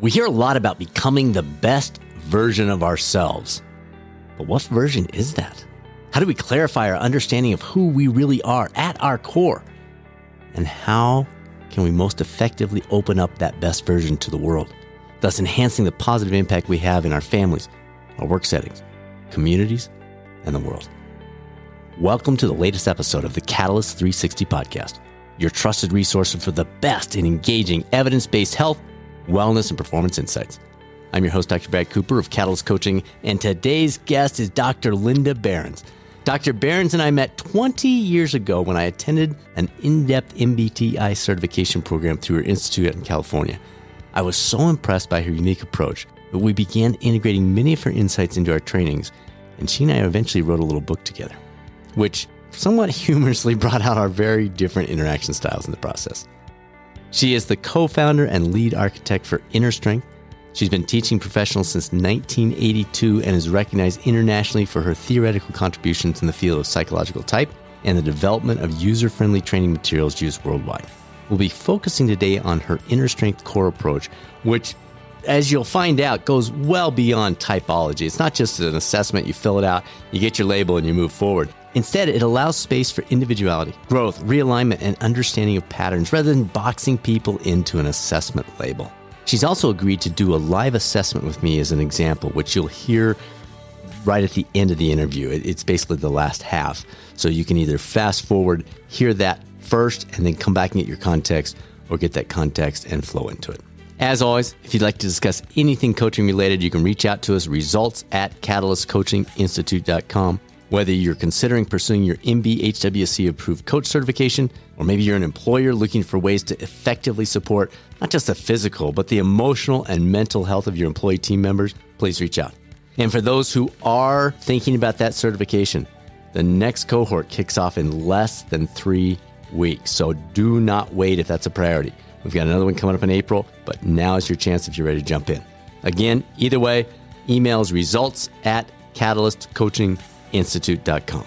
We hear a lot about becoming the best version of ourselves. But what version is that? How do we clarify our understanding of who we really are at our core? And how can we most effectively open up that best version to the world, thus enhancing the positive impact we have in our families, our work settings, communities, and the world? Welcome to the latest episode of the Catalyst 360 podcast, your trusted resource for the best in engaging evidence based health wellness, and performance insights. I'm your host, Dr. Brad Cooper of Catalyst Coaching, and today's guest is Dr. Linda Berens. Dr. Berens and I met 20 years ago when I attended an in depth MBTI certification program through her institute in California. I was so impressed by her unique approach that we began integrating many of her insights into our trainings, and she and I eventually wrote a little book together, which somewhat humorously brought out our very different interaction styles in the process. She is the co founder and lead architect for InterStrength. She's been teaching professionals since 1982 and is recognized internationally for her theoretical contributions in the field of psychological type and the development of user friendly training materials used worldwide. We'll be focusing today on her InterStrength core approach, which as you'll find out, goes well beyond typology. It's not just an assessment, you fill it out, you get your label, and you move forward. Instead, it allows space for individuality, growth, realignment, and understanding of patterns rather than boxing people into an assessment label. She's also agreed to do a live assessment with me as an example, which you'll hear right at the end of the interview. It's basically the last half. So you can either fast forward, hear that first, and then come back and get your context, or get that context and flow into it. As always, if you'd like to discuss anything coaching related, you can reach out to us, results at catalystcoachinginstitute.com. Whether you're considering pursuing your NBHWC approved coach certification, or maybe you're an employer looking for ways to effectively support not just the physical, but the emotional and mental health of your employee team members, please reach out. And for those who are thinking about that certification, the next cohort kicks off in less than three weeks. So do not wait if that's a priority. We've got another one coming up in April, but now is your chance if you're ready to jump in. Again, either way, emails results at catalystcoachinginstitute.com.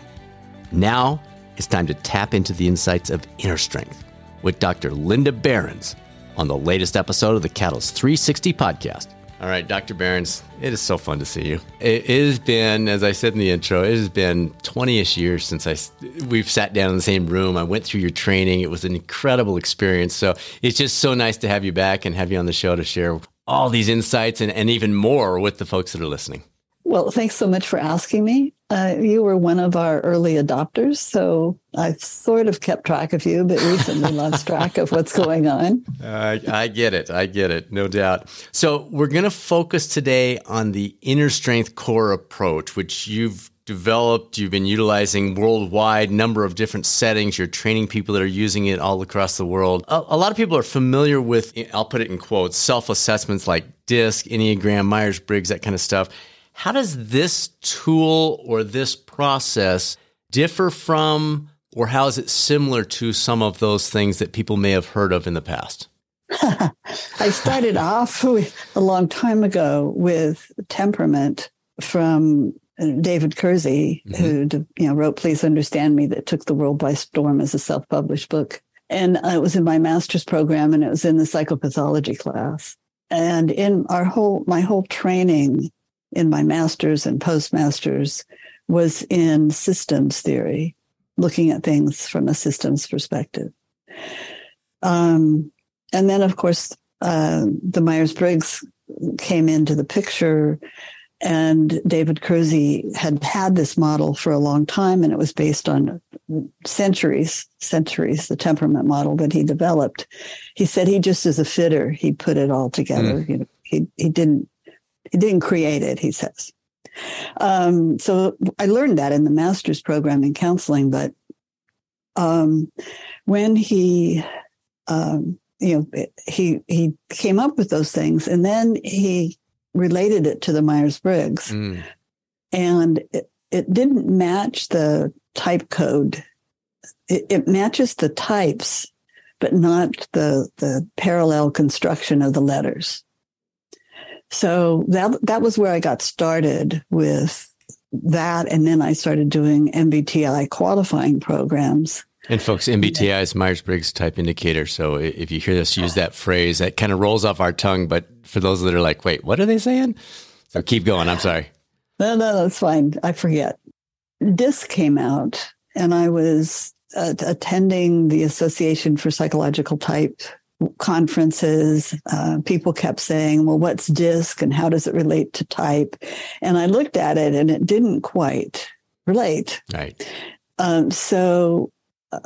Now it's time to tap into the insights of InterStrength with Dr. Linda Berens on the latest episode of the Catalyst 360 podcast. All right, Dr. Berens, it is so fun to see you. It has been, as I said in the intro, it has been 20ish years since I we've sat down in the same room. I went through your training. It was an incredible experience. So it's just so nice to have you back and have you on the show to share all these insights and, and even more with the folks that are listening. Well, thanks so much for asking me. Uh, you were one of our early adopters, so I've sort of kept track of you, but recently lost track of what's going on. Uh, I get it. I get it. No doubt. So, we're going to focus today on the InterStrength core approach, which you've developed, you've been utilizing worldwide, number of different settings. You're training people that are using it all across the world. A, a lot of people are familiar with, I'll put it in quotes, self assessments like DISC, Enneagram, Myers Briggs, that kind of stuff. How does this tool or this process differ from, or how is it similar to some of those things that people may have heard of in the past? I started off a long time ago with temperament from uh, David Keirsey, mm-hmm. who you know wrote "Please Understand Me," that took the world by storm as a self-published book, and it was in my master's program, and it was in the psychopathology class. And in our whole my whole training in my master's and postmaster's was in systems theory, looking at things from a systems perspective. Um, and then, of course, uh, the Myers Briggs came into the picture, and David Keirsey had had this model for a long time, and it was based on centuries, centuries, the temperament model that he developed. He said he just as a fitter, he put it all together. Mm. You know, he he didn't he didn't create it, he says. Um, so I learned that in the master's program in counseling, but um, when he, um, you know, he he came up with those things, and then he related it to the Myers Briggs, mm. and it, it didn't match the type code. It, it matches the types, but not the the parallel construction of the letters. So that that was where I got started with that, and then I started doing MBTI qualifying programs. And folks, MBTI is Myers Briggs Type Indicator. So if you hear us use that phrase, that kind of rolls off our tongue. But for those that are like, wait, what are they saying? So keep going. I'm sorry. No, no, that's fine. I forget. DISC came out, and I was uh, attending the Association for Psychological Type conferences. Uh, people kept saying, well, what's DISC and how does it relate to type? And I looked at it and it didn't quite relate. Right. Um, so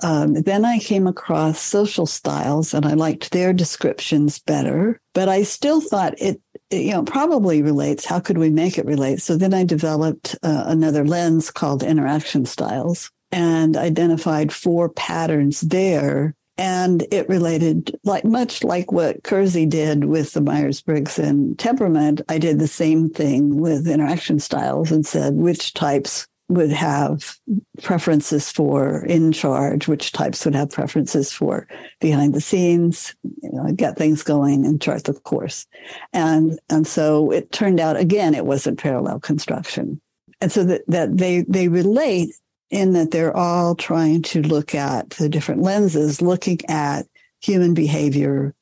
um, then I came across social styles and I liked their descriptions better, but I still thought it, it you know, probably relates. How could we make it relate? So then I developed uh, another lens called interaction styles and identified four patterns there. And it related like much like what Keirsey did with the Myers-Briggs and temperament. I did the same thing with interaction styles and said which types would have preferences for in charge, which types would have preferences for behind the scenes, you know, get things going and chart the course. And, and so it turned out, again, it wasn't parallel construction. And so that, that they, they relate in that they're all trying to look at the different lenses, looking at human behavior.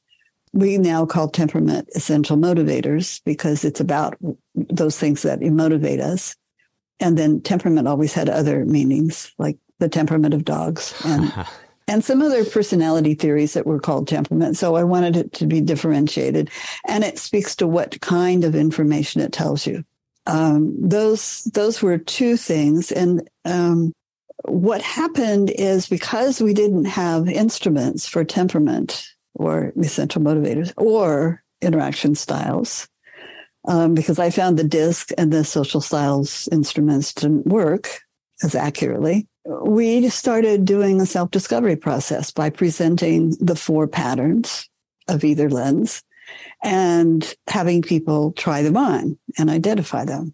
We now call temperament essential motivators because it's about those things that motivate us and then temperament always had other meanings, like the temperament of dogs and and some other personality theories that were called temperament. So I wanted it to be differentiated, and it speaks to what kind of information it tells you. Um, those those were two things, and um, what happened is because we didn't have instruments for temperament or essential motivators or interaction styles um, because I found the disc and the social styles instruments didn't work as accurately. We started doing a self discovery process by presenting the four patterns of either lens and having people try them on and identify them.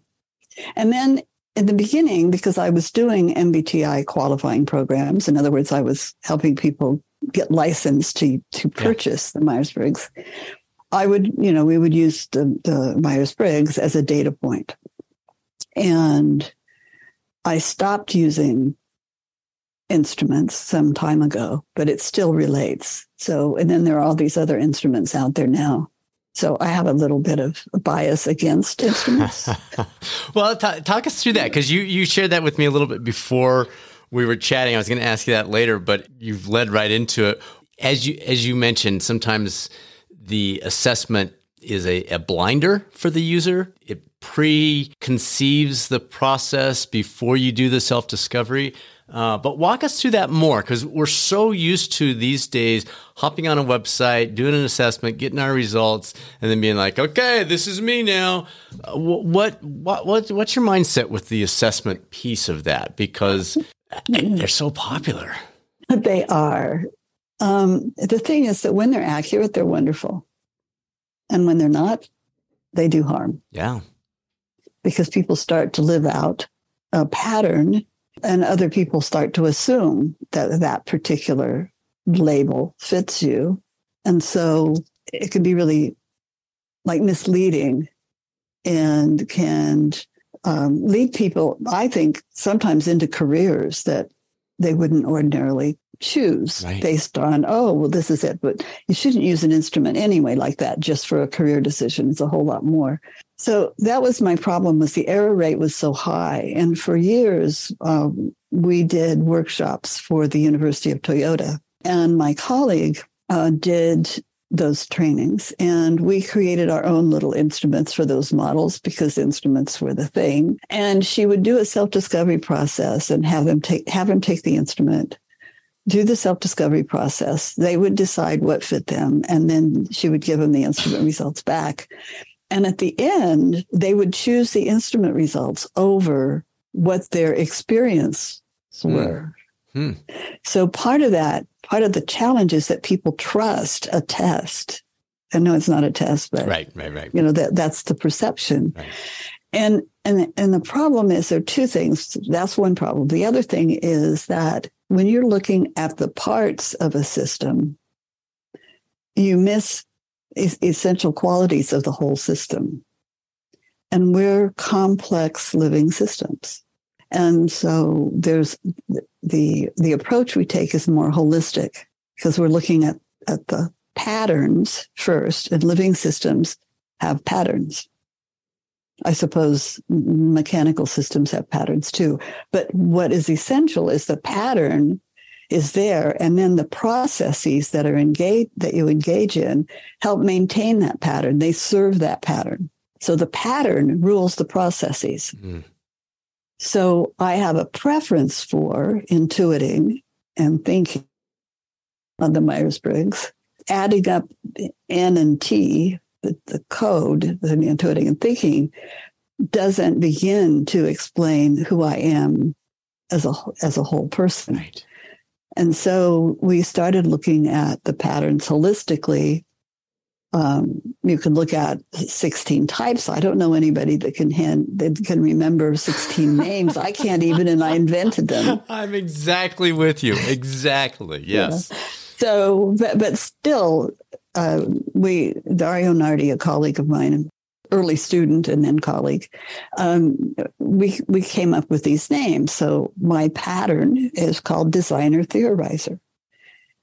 And then in the beginning, because I was doing MBTI qualifying programs, in other words, I was helping people get licensed to, to purchase yeah. the Myers Briggs. I would, you know, we would use the, the Myers Briggs as a data. And I stopped using instruments some time ago, but it still relates. So, and then there are all these other instruments out there now. So I have a little bit of bias against instruments. well, t- talk us through that because you you shared that with me a little bit before we were chatting. I was going to ask you that later, but you've led right into it. As you as you mentioned, sometimes the assessment is a, a blinder for the user. It preconceives the process before you do the self discovery. Uh, but walk us through that more because we're so used to these days hopping on a website, doing an assessment, getting our results, and then being like, "Okay, this is me now." Uh, what, what what what's your mindset with the assessment piece of that? Because they're so popular. They are, um, the thing is that when they're accurate, they're wonderful. And when they're not, they do harm. Yeah. Because people start to live out a pattern and other people start to assume that that particular label fits you. And so it can be really like misleading and can um, lead people, I think, sometimes into careers that they wouldn't ordinarily choose right. based on, oh, well, this is it. But you shouldn't use an instrument anyway like that just for a career decision. It's a whole lot more. So that was my problem was the error rate was so high. And for years, um, we did workshops for the University of Toyota. And my colleague uh, did those trainings and we created our own little instruments for those models because instruments were the thing and she would do a self-discovery process and have them take have them take the instrument do the self discovery process. They would decide what fit them, and then she would give them the instrument results back. And at the end, they would choose the instrument results over what their experience hmm. were. Hmm. So part of that, part of the challenge is that people trust a test. I know it's not a test, but right, right, right. You know that that's the perception. Right. And and and the problem is there are two things. That's one problem. The other thing is that when you're looking at the parts of a system, you miss essential qualities of the whole system. And we're complex living systems. And so there's the the approach we take is more holistic because we're looking at, at the patterns first, and living systems have patterns. I suppose mechanical systems have patterns too. But what is essential is the pattern is there, and then the processes that are engaged that you engage in help maintain that pattern. They serve that pattern. So the pattern rules the processes. Mm. So I have a preference for intuiting and thinking on the Myers Briggs, adding up N and T, the, the code, the intuiting and thinking, doesn't begin to explain who I am as a as a whole person. Right. And so we started looking at the patterns holistically um, you can look at 16 types. I don't know anybody that can hand that can remember 16 names. I can't even, and I invented them. I'm exactly with you. Exactly. Yes. Yeah. So, but, but still, uh, we Dario Nardi, a colleague of mine, early student and then colleague, um, we we came up with these names. So my pattern is called designer theorizer,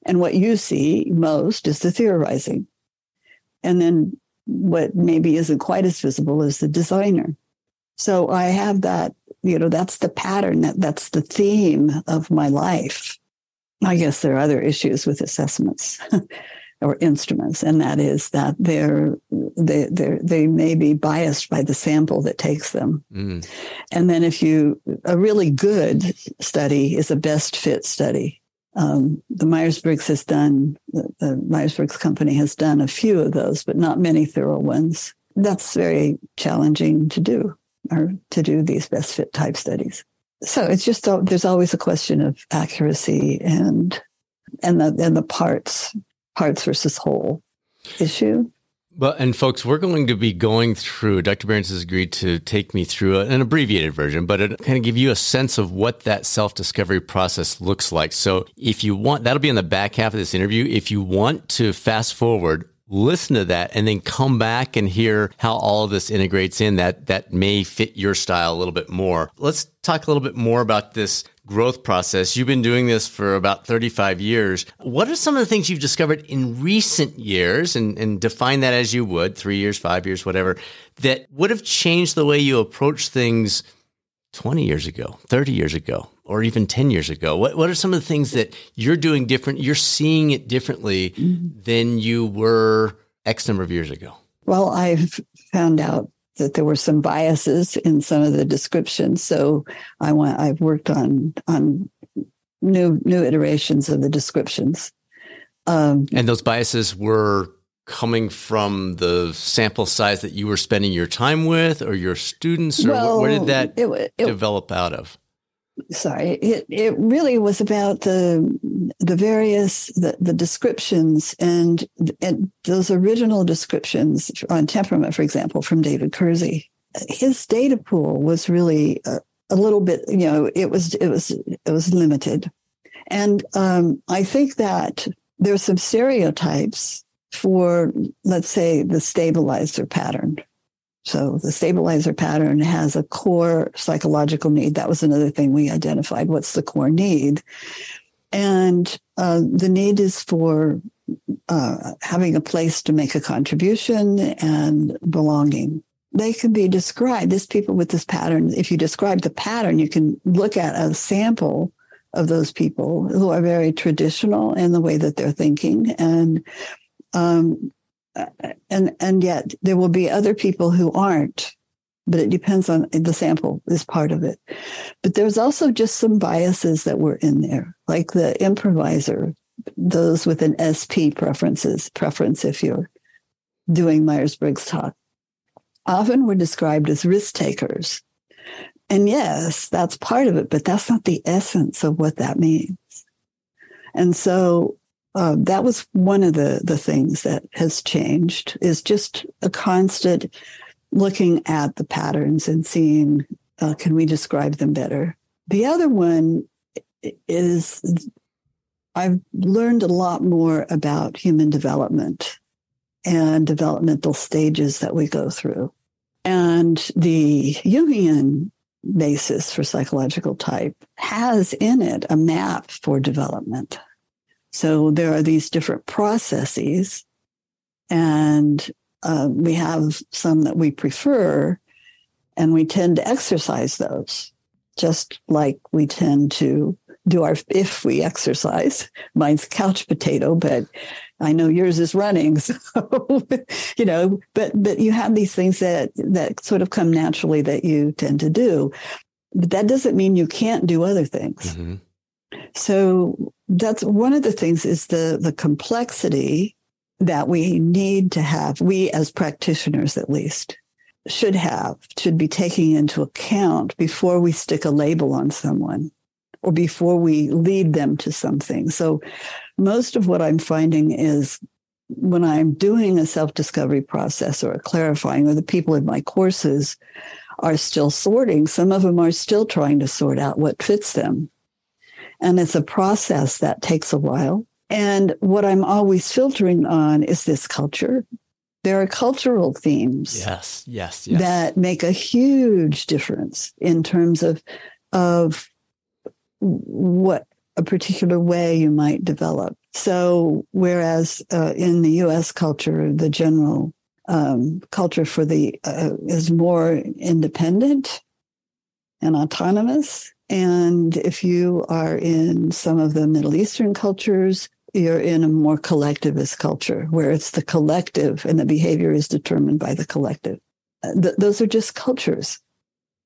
and what you see most is the theorizing. And then what maybe isn't quite as visible is the designer. So I have that, you know, that's the pattern, that that's the theme of my life. I guess there are other issues with assessments or instruments, and that is that they're they they they may be biased by the sample that takes them. Mm. And then if you a really good study is a best fit study. Um, the Myers Briggs has done, the, the Myers Briggs company has done a few of those, but not many thorough ones. That's very challenging to do, or to do these best fit type studies. So it's just there's always a question of accuracy and and the and the parts parts versus whole issue. Well, and folks, we're going to be going through, Dr. Berens has agreed to take me through an abbreviated version, but it kind of give you a sense of what that self discovery process looks like. So if you want, that'll be in the back half of this interview. If you want to fast forward, listen to that and then come back and hear how all of this integrates in that that may fit your style a little bit more. Let's talk a little bit more about this growth process. You've been doing this for about 35 years. What are some of the things you've discovered in recent years, and, and define that as you would, three years, five years, whatever, that would have changed the way you approach things 20 years ago, 30 years ago, or even 10 years ago? What, what are some of the things that you're doing different? You're seeing it differently mm-hmm. than you were X number of years ago? Well, I've found out that there were some biases in some of the descriptions. So I want I've worked on on new new iterations of the descriptions. Um, and those biases were coming from the sample size that you were spending your time with, or your students, or well, where did that it, it, develop out of? Sorry it, it really was about the the various the, the descriptions and, and those original descriptions on temperament for example from david keirsey. His data pool was really a, a little bit you know it was it was it was limited. And um, i think that there's some stereotypes for let's say the stabilizer pattern so the stabilizer pattern has a core psychological need. That was another thing we identified. What's the core need? And uh, the need is for uh, having a place to make a contribution and belonging. They can be described, these people with this pattern, if you describe the pattern, you can look at a sample of those people who are very traditional in the way that they're thinking and um, and and yet there will be other people who aren't but it depends on the sample is part of it. But there's also just some biases that were in there like the improviser those with an sp preferences preference if you're doing myers-briggs talk often were described as risk takers. And yes that's part of it but that's not the essence of what that means. And so uh, that was one of the the things that has changed is just a constant looking at the patterns and seeing uh, can we describe them better the other one is i've learned a lot more about human development and developmental stages that we go through and the jungian basis for psychological type has in it a map for development. So there are these different processes, and uh, we have some that we prefer, and we tend to exercise those, just like we tend to do our if we exercise. Mine's couch potato, but I know yours is running. So, you know, but but you have these things that that sort of come naturally that you tend to do. But that doesn't mean you can't do other things. Mm-hmm. So that's one of the things is the the complexity that we need to have, we as practitioners at least, should have, should be taking into account before we stick a label on someone or before we lead them to something. So most of what I'm finding is when I'm doing a self discovery process or a clarifying, or the people in my courses are still sorting, some of them are still trying to sort out what fits them. And it's a process that takes a while. And what I'm always filtering on is this culture. There are cultural themes. Yes, yes, yes. That make a huge difference in terms of, of what a particular way you might develop. So, whereas uh, in the US culture, the general um, culture for the uh, is more independent and autonomous. And if you are in some of the Middle Eastern cultures, you're in a more collectivist culture where it's the collective and the behavior is determined by the collective. Uh, th- those are just cultures.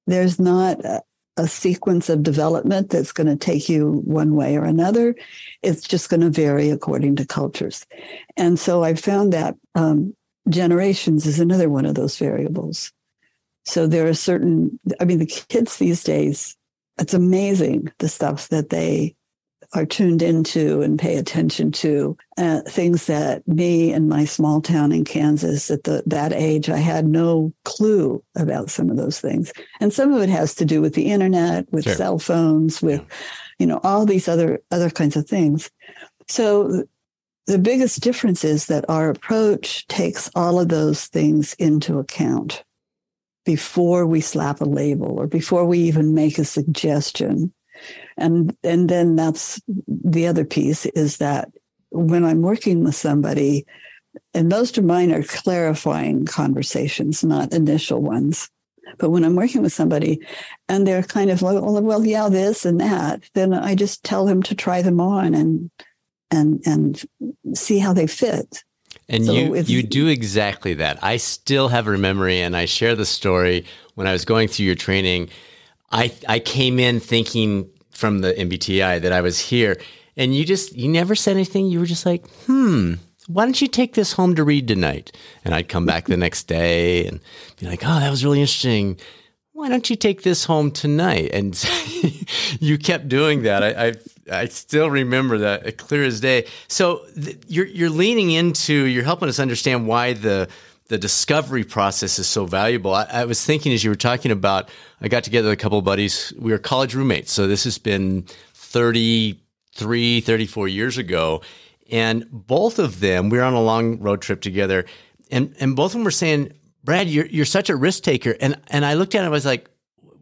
There's not a, a sequence of development that's going to take you one way or another. It's just going to vary according to cultures. And so I found that um, generations is another one of those variables. So there are certain, I mean, the kids these days, it's amazing the stuff that they are tuned into and pay attention to uh, things that me in my small town in Kansas at the, that age, I had no clue about some of those things. And some of it has to do with the internet, with sure. cell phones, with, you know, all these other, other kinds of things. So the biggest difference is that our approach takes all of those things into account before we slap a label or before we even make a suggestion. And and then that's the other piece is that when i'm working with somebody and most of mine are clarifying conversations not initial ones. But when i'm working with somebody and they're kind of like well, well yeah this and that then i just tell them to try them on and and and see how they fit and so you you do exactly that. I still have a memory, and I share the story when I was going through your training. I I came in thinking from the MBTI that I was here. And you just, you never said anything. You were just like, hmm, why don't you take this home to read tonight? And I'd come back the next day and be like, oh, that was really interesting. Why don't you take this home tonight? And you kept doing that. I, I, I still remember that uh, clear as day. So th- you're you're leaning into, you're helping us understand why the the discovery process is so valuable. I, I, was thinking as you were talking about, I got together with a couple of buddies. We were college roommates. So this has been 33, 34 years ago. And both of them, we were on a long road trip together. And, and both of them were saying, Brad, you're, you're such a risk taker. And, and I looked at it, I was like,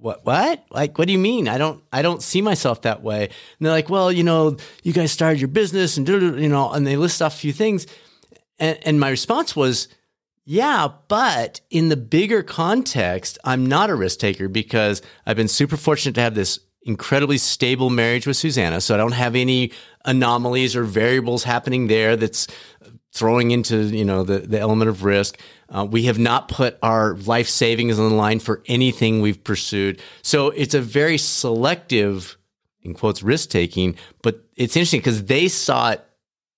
what, what? Like, what do you mean? I don't, I don't see myself that way. And they're like, well, you know, you guys started your business and, you know, and they list off a few things. And, and my response was, yeah, but in the bigger context, I'm not a risk taker because I've been super fortunate to have this incredibly stable marriage with Susanna. So I don't have any anomalies or variables happening there that's throwing into, you know, the, the element of risk. Uh, we have not put our life savings on the line for anything we've pursued. So it's a very selective, in quotes, risk taking, but it's interesting because they saw it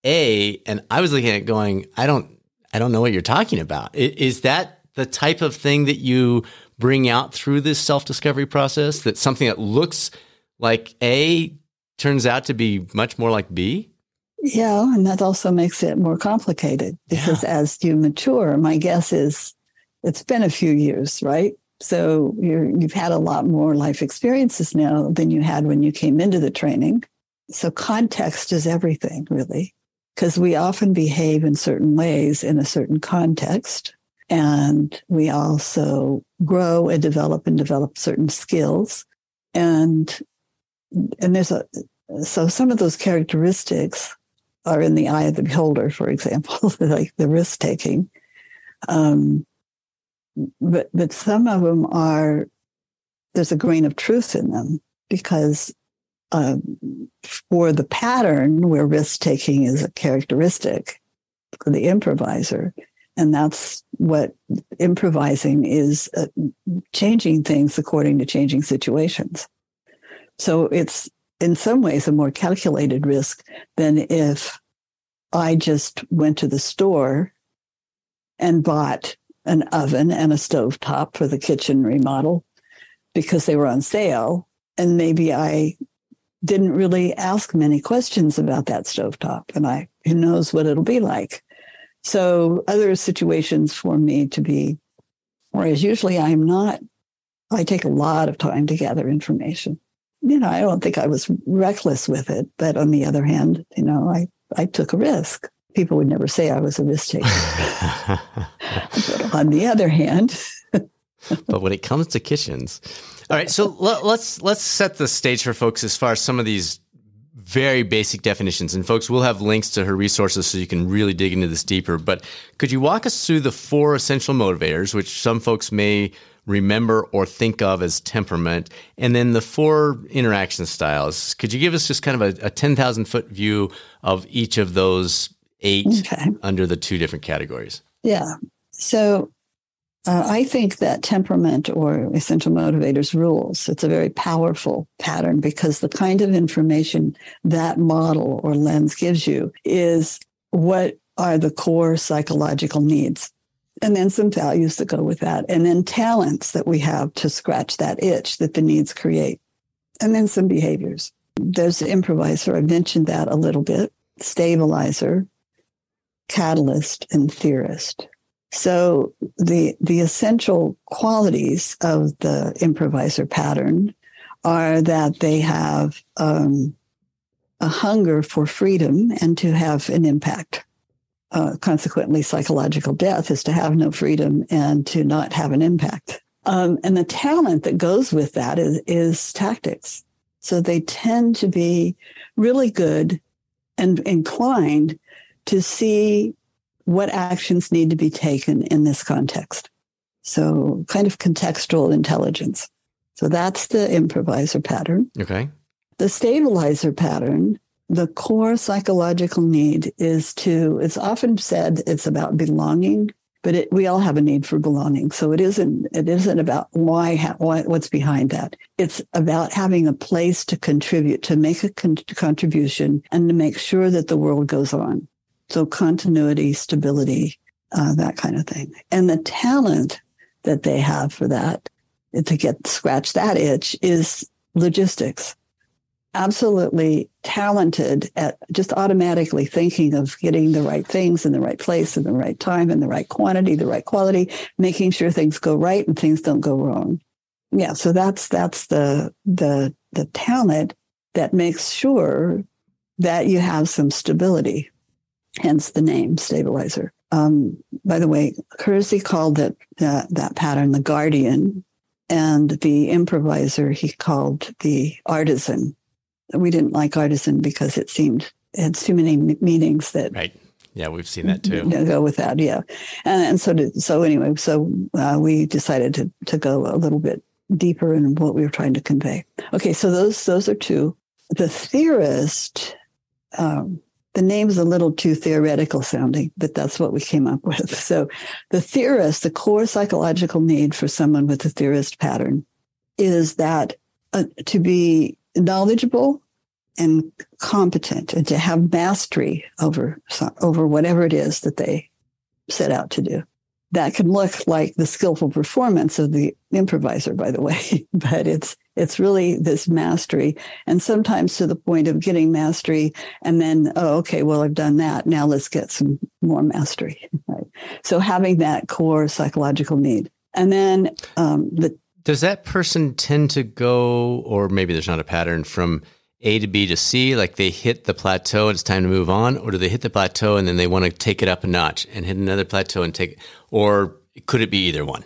A, and I was looking at it going, I don't, I don't know what you're talking about. Is that the type of thing that you bring out through this self discovery process? That something that looks like A turns out to be much more like B? Yeah, and that also makes it more complicated because yeah. as you mature, my guess is it's been a few years, right? So you have had a lot more life experiences now than you had when you came into the training. So context is everything, really because we often behave in certain ways in a certain context. And we also grow and develop and develop certain skills. And and there's a so some of those characteristics are in the eye of the beholder, for example, like the risk taking. Um, but but some of them are there's a grain of truth in them because um, for the pattern where risk taking is a characteristic for the improviser, and that's what improvising is uh, changing things according to changing situations. So it's in some ways a more calculated risk than if I just went to the store and bought an oven and a stove top for the kitchen remodel because they were on sale. And maybe I didn't really ask many questions about that stove top, and I who knows what it'll be like. So other situations for me to be, whereas usually I'm not, I take a lot of time to gather information you know, I don't think I was reckless with it. But on the other hand, you know, I, I took a risk. People would never say I was a risk taker. but on the other hand, but when it comes to kitchens, all right. So let, let's let's set the stage for folks as far as some of these very basic definitions. And folks, we'll have links to her resources so you can really dig into this deeper. But could you walk us through the four essential motivators, which some folks may remember or think of as temperament, and then the four interaction styles. Could you give us just kind of a, a 10,000 foot view of each of those eight okay. under the two different categories? Yeah. So uh, I think that temperament or essential motivators rules. It's a very powerful pattern because the kind of information that model or lens gives you is what are the core psychological needs and then some values that go with that, and then talents that we have to scratch that itch that the needs create, and then some behaviors. There's the improviser. I mentioned that a little bit, stabilizer, catalyst, and theorist. So the the essential qualities of the improviser pattern are that they have um, a hunger for freedom and to have an impact uh, consequently psychological death is to have no freedom and to not have an impact. Um, and the talent that goes with that is, is tactics. So they tend to be really good and inclined to see what actions need to be taken in this context. So kind of contextual intelligence. So that's the improviser pattern. Okay. The stabilizer pattern the core psychological need is to, it's often said it's about belonging, but it, we all have a need for belonging. So it isn't, it isn't about why, why, what's behind that. It's about having a place to contribute, to make a con- contribution and to make sure that the world goes on. So continuity, stability, uh, that kind of thing. And the talent that they have for that, to get scratch that itch is logistics absolutely talented at just automatically thinking of getting the right things in the right place in the right time in the right quantity, the right quality, making sure things go right and things don't go wrong. Yeah, so that's that's the the the talent that makes sure that you have some stability. Hence the name stabilizer. Um, by the way, Keirsey called that uh, that pattern the guardian, and the improviser he called the artisan we didn't like artisan because it seemed it had too many meanings that right. Yeah we've seen that too. go with that yeah. And, and so did, so anyway so uh, we decided to to go a little bit deeper in what we were trying to convey. Okay so those those are two. The theorist um, the name's a little too theoretical sounding, but that's what we came up with. So, the theorist, the core psychological need for someone with a theorist pattern is that uh, to be knowledgeable and competent and to have mastery over over whatever it is that they set out to do. That can look like the skillful performance of the improviser, by the way, but it's it's really this mastery, and sometimes to the point of getting mastery, and then oh, okay, well I've done that. Now let's get some more mastery. Right? So having that core psychological need, and then um, the does that person tend to go, or maybe there's not a pattern from A to B to C, like they hit the plateau and it's time to move on, or do they hit the plateau and then they want to take it up a notch and hit another plateau and take, or could it be either one?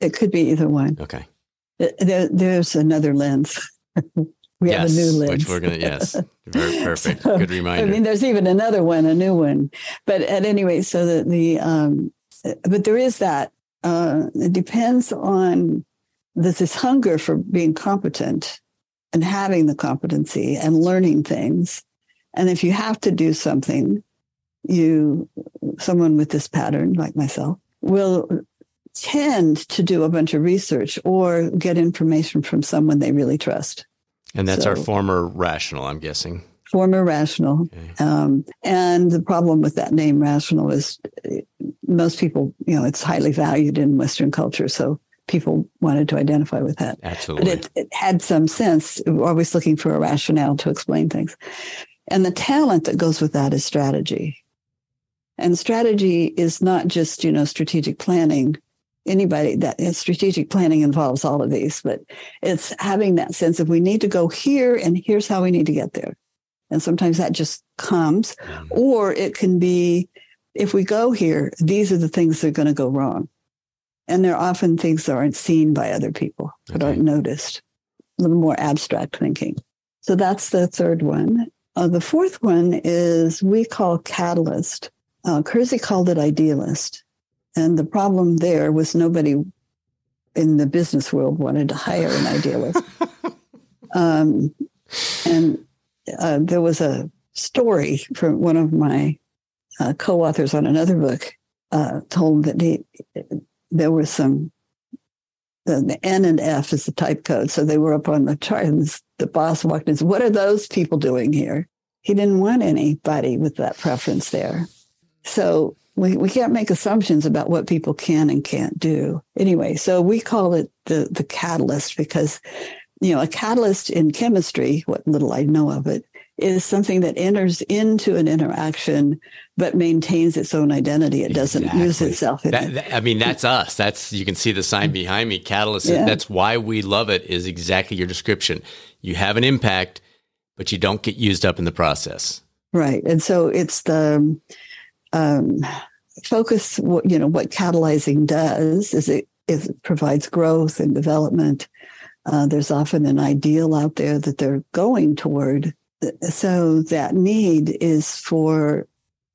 It could be either one. Okay. There, there's another lens. we yes, have a new lens. Which we're to, yes. Very perfect. so, Good reminder. I mean, there's even another one, a new one. But at any rate, so that the, um, but there is that. Uh, it depends on this, this hunger for being competent and having the competency and learning things. And if you have to do something, you, someone with this pattern, like myself, will tend to do a bunch of research or get information from someone they really trust. And that's so, our former rational, I'm guessing. Former rational. Okay. Um, and the problem with that name, rational, is most people, you know, it's highly valued in Western culture. So people wanted to identify with that. Absolutely. But it, it had some sense, always looking for a rationale to explain things. And the talent that goes with that is strategy. And strategy is not just, you know, strategic planning. Anybody that strategic planning involves all of these, but it's having that sense of we need to go here and here's how we need to get there. And sometimes that just comes, mm-hmm. or it can be if we go here, these are the things that are going to go wrong. And they're often things that aren't seen by other people, that okay. aren't noticed. A little more abstract thinking. So that's the third one. Uh, the fourth one is we call catalyst. Uh, Keirsey called it idealist. And the problem there was nobody in the business world wanted to hire an idealist. um, and uh, there was a story from one of my uh, co-authors on another book uh, told that he, there was some the, the, N and F is the type code, so they were up on the chart. And the boss walked in and said, "What are those people doing here?" He didn't want anybody with that preference there. So we, we can't make assumptions about what people can and can't do. Anyway, so we call it the the catalyst because you know a catalyst in chemistry, what little I know of it, is something that enters into an interaction but maintains its own identity. It doesn't exactly. lose itself. That, that, I mean, that's us. That's you can see the sign behind me. Catalyst. Yeah. That's why we love it. Is exactly your description. You have an impact, but you don't get used up in the process. Right, and so it's the um, focus. You know what catalyzing does is it, it provides growth and development. Uh, there's often an ideal out there that they're going toward. So that need is for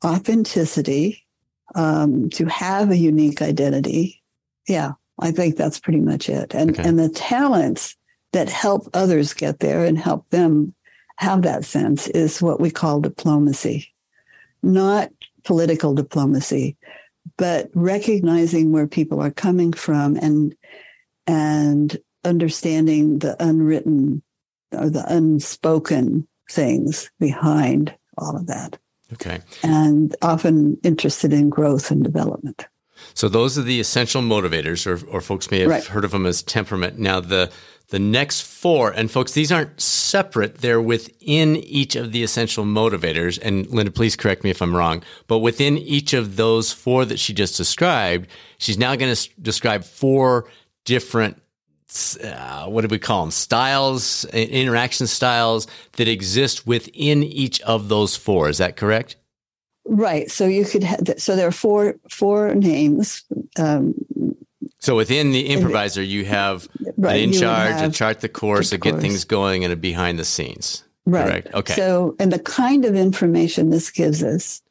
authenticity, um, to have a unique identity. Yeah, I think that's pretty much it. And okay. and the talents that help others get there and help them have that sense is what we call diplomacy, not political diplomacy, but recognizing where people are coming from and and understanding the unwritten or the unspoken things behind all of that. Okay. And often interested in growth and development. So those are the essential motivators, or, or folks may have right. heard of them as temperament. Now the the next four, and folks, these aren't separate; they're within each of the essential motivators. And Linda, please correct me if I'm wrong. But within each of those four that she just described, she's now going to describe four different uh, what do we call them? Styles, interaction styles that exist within each of those four. Is that correct? Right. So you could have, so there are four, four names. Um, so within the improviser, you have right, an in charge, a chart the course, a get things going, and a behind the scenes. Right. Correct. Okay. So, and the kind of information this gives us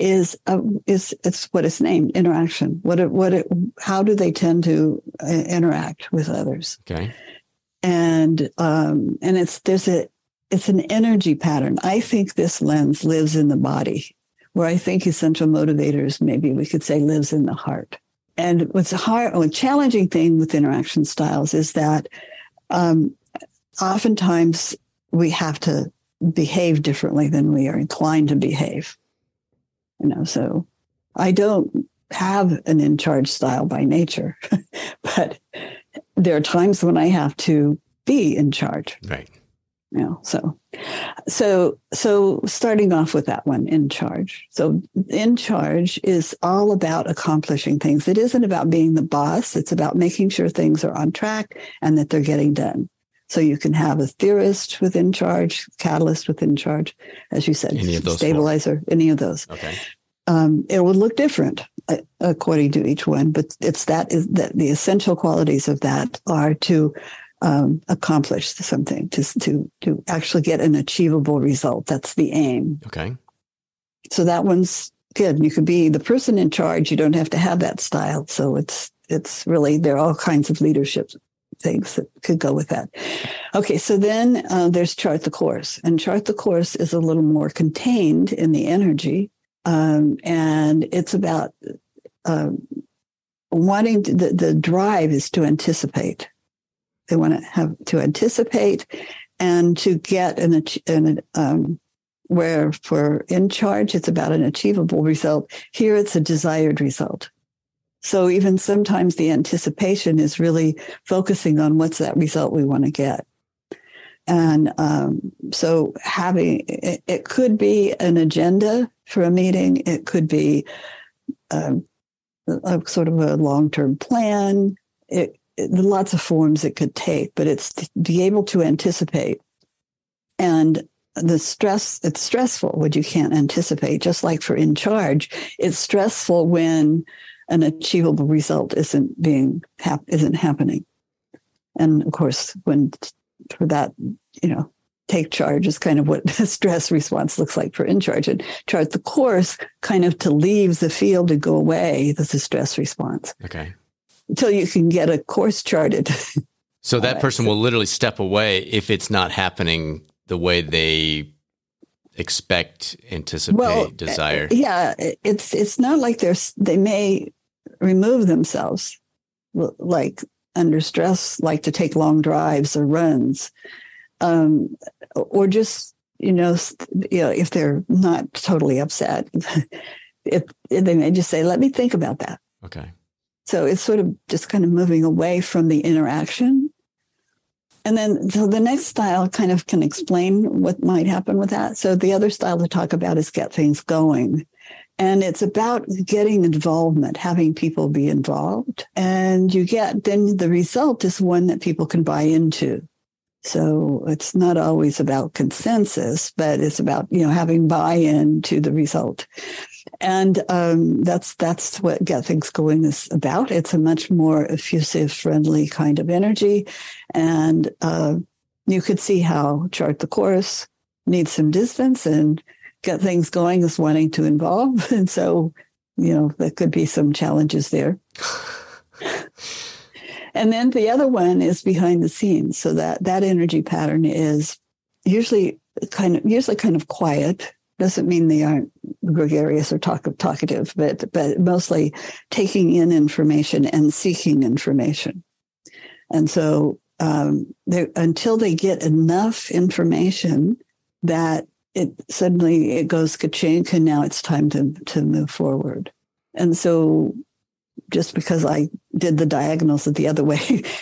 is a, is it's what it's named interaction. What it, what it, how do they tend to uh, interact with others? Okay, and um, and it's there's a it's an energy pattern. I think this lens lives in the body, where I think essential motivators maybe we could say lives in the heart. And what's a hard, a challenging thing with interaction styles is that um, oftentimes we have to behave differently than we are inclined to behave. You know, so I don't have an in charge style by nature, but there are times when I have to be in charge. Right. You know, so so so starting off with that one in charge. So in charge is all about accomplishing things. It isn't about being the boss. It's about making sure things are on track and that they're getting done. So you can have a theorist within charge, catalyst within charge, as you said, any stabilizer, four. any of those. Okay. um, it will look different uh, according to each one. But it's that is that the essential qualities of that are to um, accomplish something, to to to actually get an achievable result. That's the aim. Okay. So that one's good. You could be the person in charge. You don't have to have that style. So it's it's really there are all kinds of leadership things that could go with that. Okay, so then uh, there's chart the course, and chart the course is a little more contained in the energy, um, and it's about um, wanting to, the the drive is to anticipate. They want to have to anticipate and to get an, an um, where for in charge it's about an achievable result. Here it's a desired result. So even sometimes the anticipation is really focusing on what's that result we want to get. And um, so having it, it, could be an agenda for a meeting. It could be um, a, sort of a long-term plan. It, it, lots of forms it could take, but it's to be able to anticipate. And the stress, it's stressful when you can't anticipate, just like for in charge. It's stressful when an achievable result isn't being hap- isn't happening. And of course, when for that, you know, take charge is kind of what the stress response looks like for in charge. And chart the course kind of to leave the field and go away. That's a stress response. Okay. Until you can get a course charted. So that person will literally step away if it's not happening the way they expect, anticipate, well, desire. Yeah, it's it's not like they're they may remove themselves, like under stress, like to take long drives or runs, um, or just you know, you know, if they're not totally upset, if, if they may just say, "Let me think about that." Okay. So it's sort of just kind of moving away from the interaction. And then so the next style kind of can explain what might happen with that. So the other style to talk about is get things going. And it's about getting involvement, having people be involved. And you get, then the result is one that people can buy into. So it's not always about consensus, but it's about, you know, having buy-in to the result. And um, that's that's what Get Things Going is about. It's a much more effusive, friendly kind of energy. And uh, you could see how Chart the Course needs some distance and get things going is wanting to involve. And so, you know, there could be some challenges there. and then the other one is behind the scenes. So that that energy pattern is usually kind of usually kind of quiet. Doesn't mean they aren't gregarious or talk, talkative, but but mostly taking in information and seeking information. And so um, until they get enough information that it suddenly it goes ka-chink and now it's time to to move forward. And so just because i did the diagonals the other way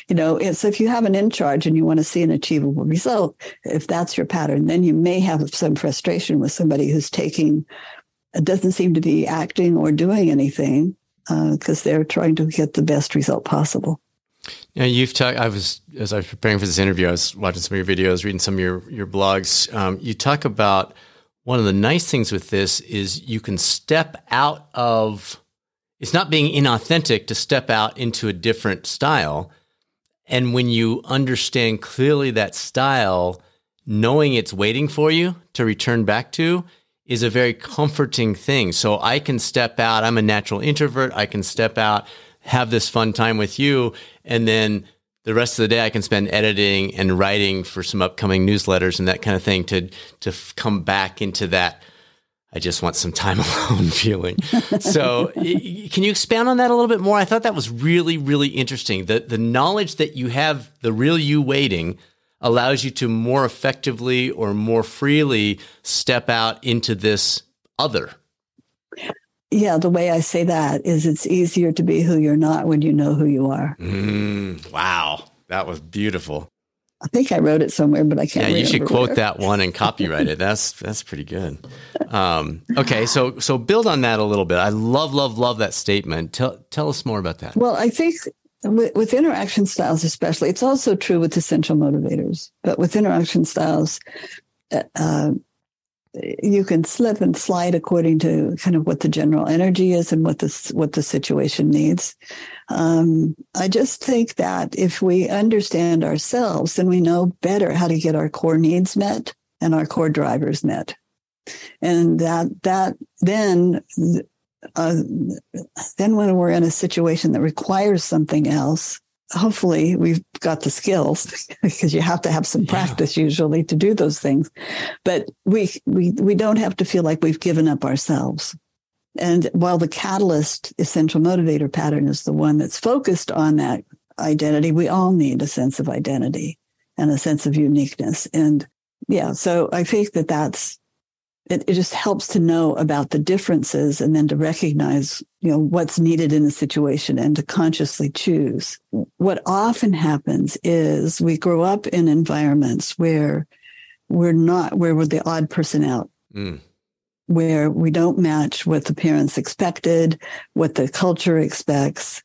you know it's if you have an in charge and you want to see an achievable result if that's your pattern then you may have some frustration with somebody who's taking doesn't seem to be acting or doing anything because uh, they're trying to get the best result possible yeah, you've talked. I was as I was preparing for this interview, I was watching some of your videos, reading some of your your blogs. Um, you talk about one of the nice things with this is you can step out of. It's not being inauthentic to step out into a different style, and when you understand clearly that style, knowing it's waiting for you to return back to is a very comforting thing. So I can step out. I'm a natural introvert. I can step out have this fun time with you. And then the rest of the day I can spend editing and writing for some upcoming newsletters and that kind of thing to, to come back into that. I just want some time alone feeling. So, can you expand on that a little bit more? I thought that was really, really interesting. The, the knowledge that you have the real you waiting allows you to more effectively or more freely step out into this other yeah, the way I say that is it's easier to be who you're not when you know who you are. Mm, wow. That was beautiful. I think I wrote it somewhere, but I can't. Yeah, you should quote where. that one and copyright it. That's that's pretty good. Um, okay, so so build on that a little bit. I love love love that statement. Tell tell us more about that. Well, I think with, with interaction styles, especially, it's also true with essential motivators. But with interaction styles, uh, uh you can slip and slide according to kind of what the general energy is and what the what the situation needs. Um, I just think that if we understand ourselves, then we know better how to get our core needs met and our core drivers met, and that that then. Uh, then when we're in a situation that requires something else, hopefully we've got the skills because you have to have some practice yeah. usually to do those things. But we we we don't have to feel like we've given up ourselves. And while the catalyst essential motivator pattern is the one that's focused on that identity we all need a sense of identity and a sense of uniqueness. And yeah so i think that that's it, it just helps to know about the differences and then to recognize you know what's needed in a situation and to consciously choose. What often happens is we grow up in environments where we're not where we're the odd person out. Mm. where we don't match what the parents expected what the culture expects.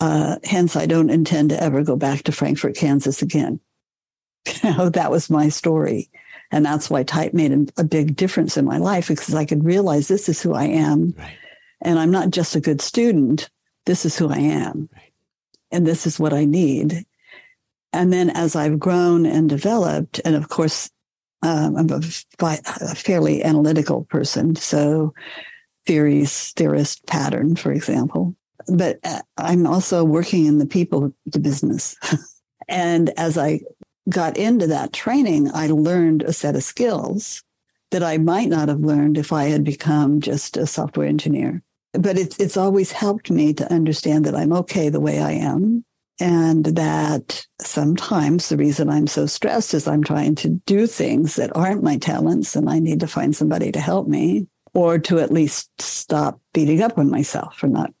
Uh, hence i don't intend to ever go back to frankfort kansas again. You know that was my story and that's why type made a big difference in my life because I could realize this is who I am. Right. And I'm not just a good student. This is who I am. Right. And this is what I need. And then as I've grown and developed, and of course, um, I'm a, a fairly analytical person. So theories, theorist pattern, for example. But uh, I'm also working in the people the business. and as I got into that training, I learned a set of skills that I might not have learned if I had become just a software engineer. But it's it's always helped me to understand that I'm okay the way I am. And that sometimes the reason I'm so stressed is I'm trying to do things that aren't my talents and I need to find somebody to help me or to at least stop beating up on myself for not,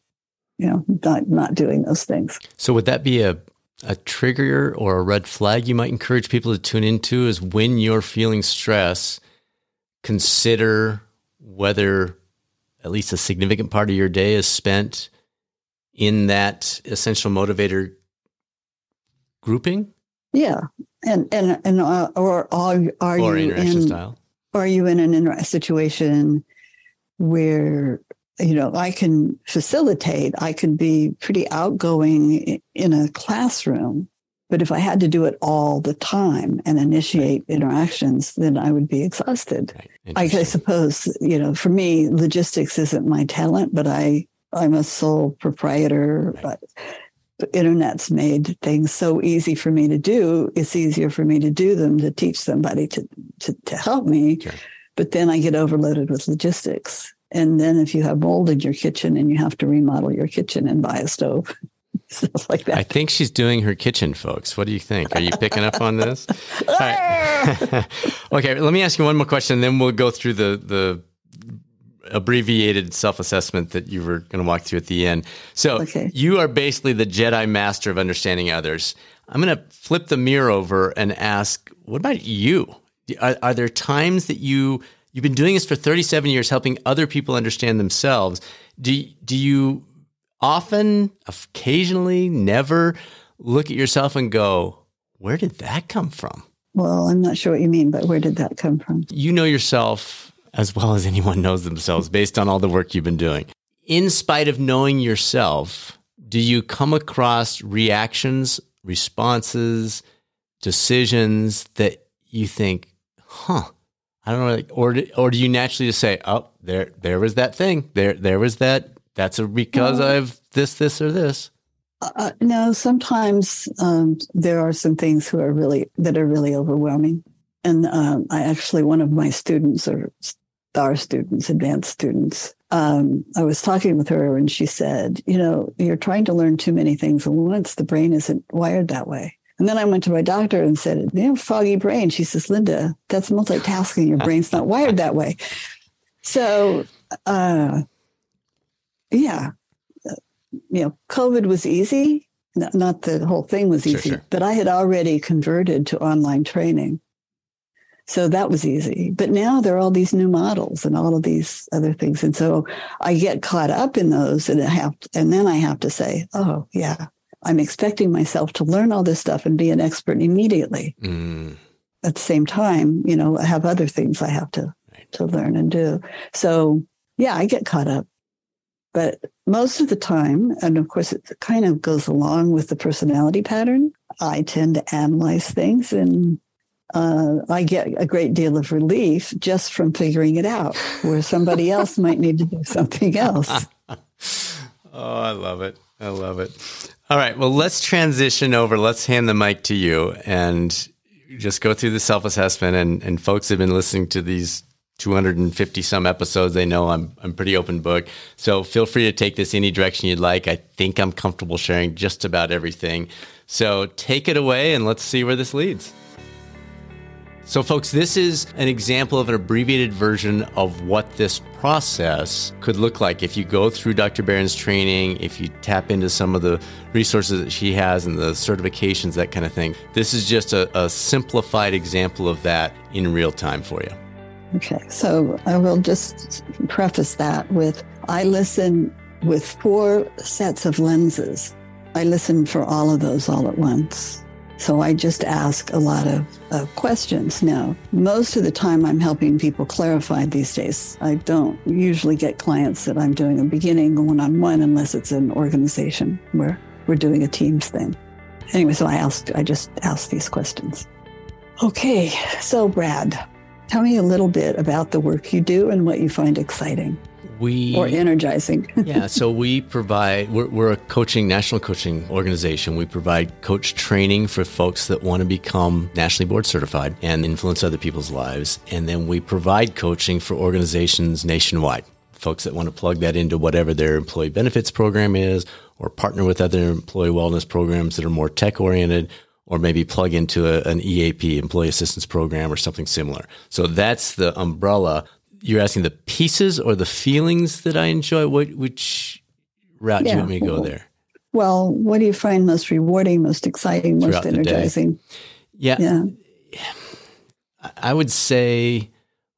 you know, not, not doing those things. So would that be a a trigger or a red flag you might encourage people to tune into is when you're feeling stress, consider whether at least a significant part of your day is spent in that essential motivator grouping. Yeah, and and and uh, or are, are or you in style? Are you in an situation where you know, I can facilitate, I can be pretty outgoing in a classroom. But if I had to do it all the time and initiate right. interactions, then I would be exhausted. Right. I, I, suppose, you know, for me, logistics isn't my talent, but I, I'm a sole proprietor. Right. But the internet's made things so easy for me to do. It's easier for me to do them to teach somebody to, to, to help me. Sure. But then I get overloaded with logistics. And then if you have mold in your kitchen and you have to remodel your kitchen and buy a stove, stuff like that. I think she's doing her kitchen, folks. What do you think? Are you picking up on this? okay, let me ask you one more question, then we'll go through the the abbreviated self-assessment that you were going to walk through at the end. So okay. you are basically the Jedi master of understanding others. I'm going to flip the mirror over and ask, what about you? Are, are there times that you You've been doing this for 37 years, helping other people understand themselves. Do, do you often, occasionally, never look at yourself and go, where did that come from? Well, I'm not sure what you mean, but where did that come from? You know yourself as well as anyone knows themselves based on all the work you've been doing. In spite of knowing yourself, do you come across reactions, responses, decisions that you think, huh, I don't know, or or do you naturally just say, "Oh, there, there was that thing. There, there was that. That's a, because well, I've this, this, or this." Uh, uh, no, sometimes um, there are some things who are really that are really overwhelming, and um, I actually one of my students or our students, advanced students, um, I was talking with her and she said, "You know, you're trying to learn too many things at once. The brain isn't wired that way." And then I went to my doctor and said, you know, foggy brain. She says, Linda, that's multitasking. Your brain's not wired that way. So, uh, yeah, you know, COVID was easy. Not the whole thing was easy, sure, sure. but I had already converted to online training. So that was easy. But now there are all these new models and all of these other things. And so I get caught up in those and I have, and then I have to say, oh yeah, I'm expecting myself to learn all this stuff and be an expert immediately. Mm. At the same time, you know, I have other things I have to right. to learn and do. So yeah, I get caught up. But most of the time, and of course, it kind of goes along with the personality pattern, I tend to analyze things and uh, I get a great deal of relief just from figuring it out, where somebody else might need to do something else. oh, I love it. I love it. All right. Well, let's transition over. Let's hand the mic to you and just go through the self assessment. And, and folks have been listening to these 250 some episodes. They know I'm I'm pretty open book. So feel free to take this any direction you'd like. I think I'm comfortable sharing just about everything. So take it away and let's see where this leads. So, folks, this is an example of an abbreviated version of what this process could look like if you go through Dr. Berens' training, if you tap into some of the resources that she has and the certifications, that kind of thing. This is just a, a simplified example of that in real time for you. Okay, so I will just preface that with I listen with four sets of lenses. I listen for all of those all at once. So I just ask a lot of, questions now. Most of the time, I'm helping people clarify these days. I don't usually get clients that I'm doing a beginning one on one unless it's an organization where we're doing a teams thing. Anyway, so I asked, I just asked these questions. Okay, so Brad, Tell me a little bit about the work you do and what you find exciting. We or energizing. yeah, so we provide. We're, we're, a coaching national coaching organization. We provide coach training for folks that want to become nationally board certified and influence other people's lives. And then we provide coaching for organizations nationwide. Folks that want to plug that into whatever their employee benefits program is, or partner with other employee wellness programs that are more tech oriented, or maybe plug into a, an EAP, employee assistance program, or something similar. So that's the umbrella. You're asking the pieces or the feelings that I enjoy. What, which route yeah. do you want me to go there? Well, what do you find most rewarding, most exciting, most energizing? Yeah. yeah. I would say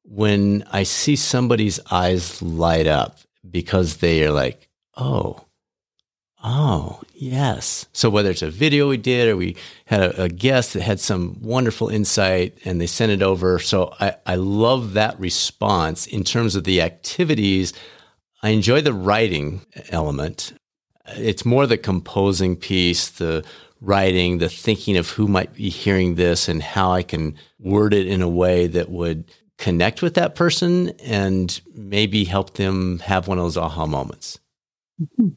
when I see somebody's eyes light up because they are like, oh, Oh, yes. So whether it's a video we did or we had a, a, guest that had some wonderful insight and they sent it over. So I, I love that response in terms of the activities. I enjoy the writing element. It's more the composing piece, the writing, the thinking of who might be hearing this and how I can word it in a way that would connect with that person and maybe help them have one of those aha moments. Mm-hmm.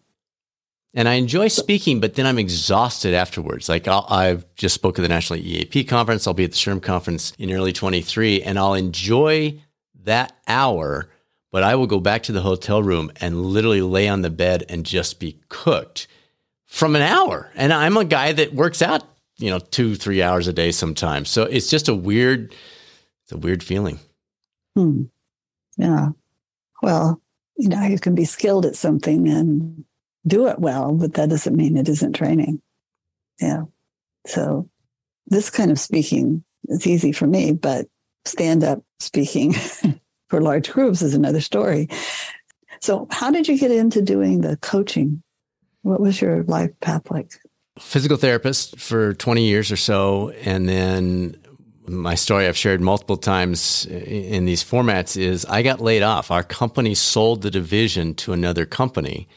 And I enjoy speaking, but then I'm exhausted afterwards. Like i have just spoke at the National EAP conference. I'll be at the SHRM conference in early 23 and I'll enjoy that hour, but I will go back to the hotel room and literally lay on the bed and just be cooked from an hour. And I'm a guy that works out, you know, two, three hours a day sometimes. So it's just a weird, it's a weird feeling. Hmm. Yeah. Well, you know, you can be skilled at something and do it well, but that doesn't mean it isn't training. Yeah. So this kind of speaking is easy for me, but stand up speaking for large groups is another story. So, how did you get into doing the coaching? What was your life path like? Physical therapist for 20 years or so. And then my story I've shared multiple times in these formats is I got laid off. Our company sold the division to another company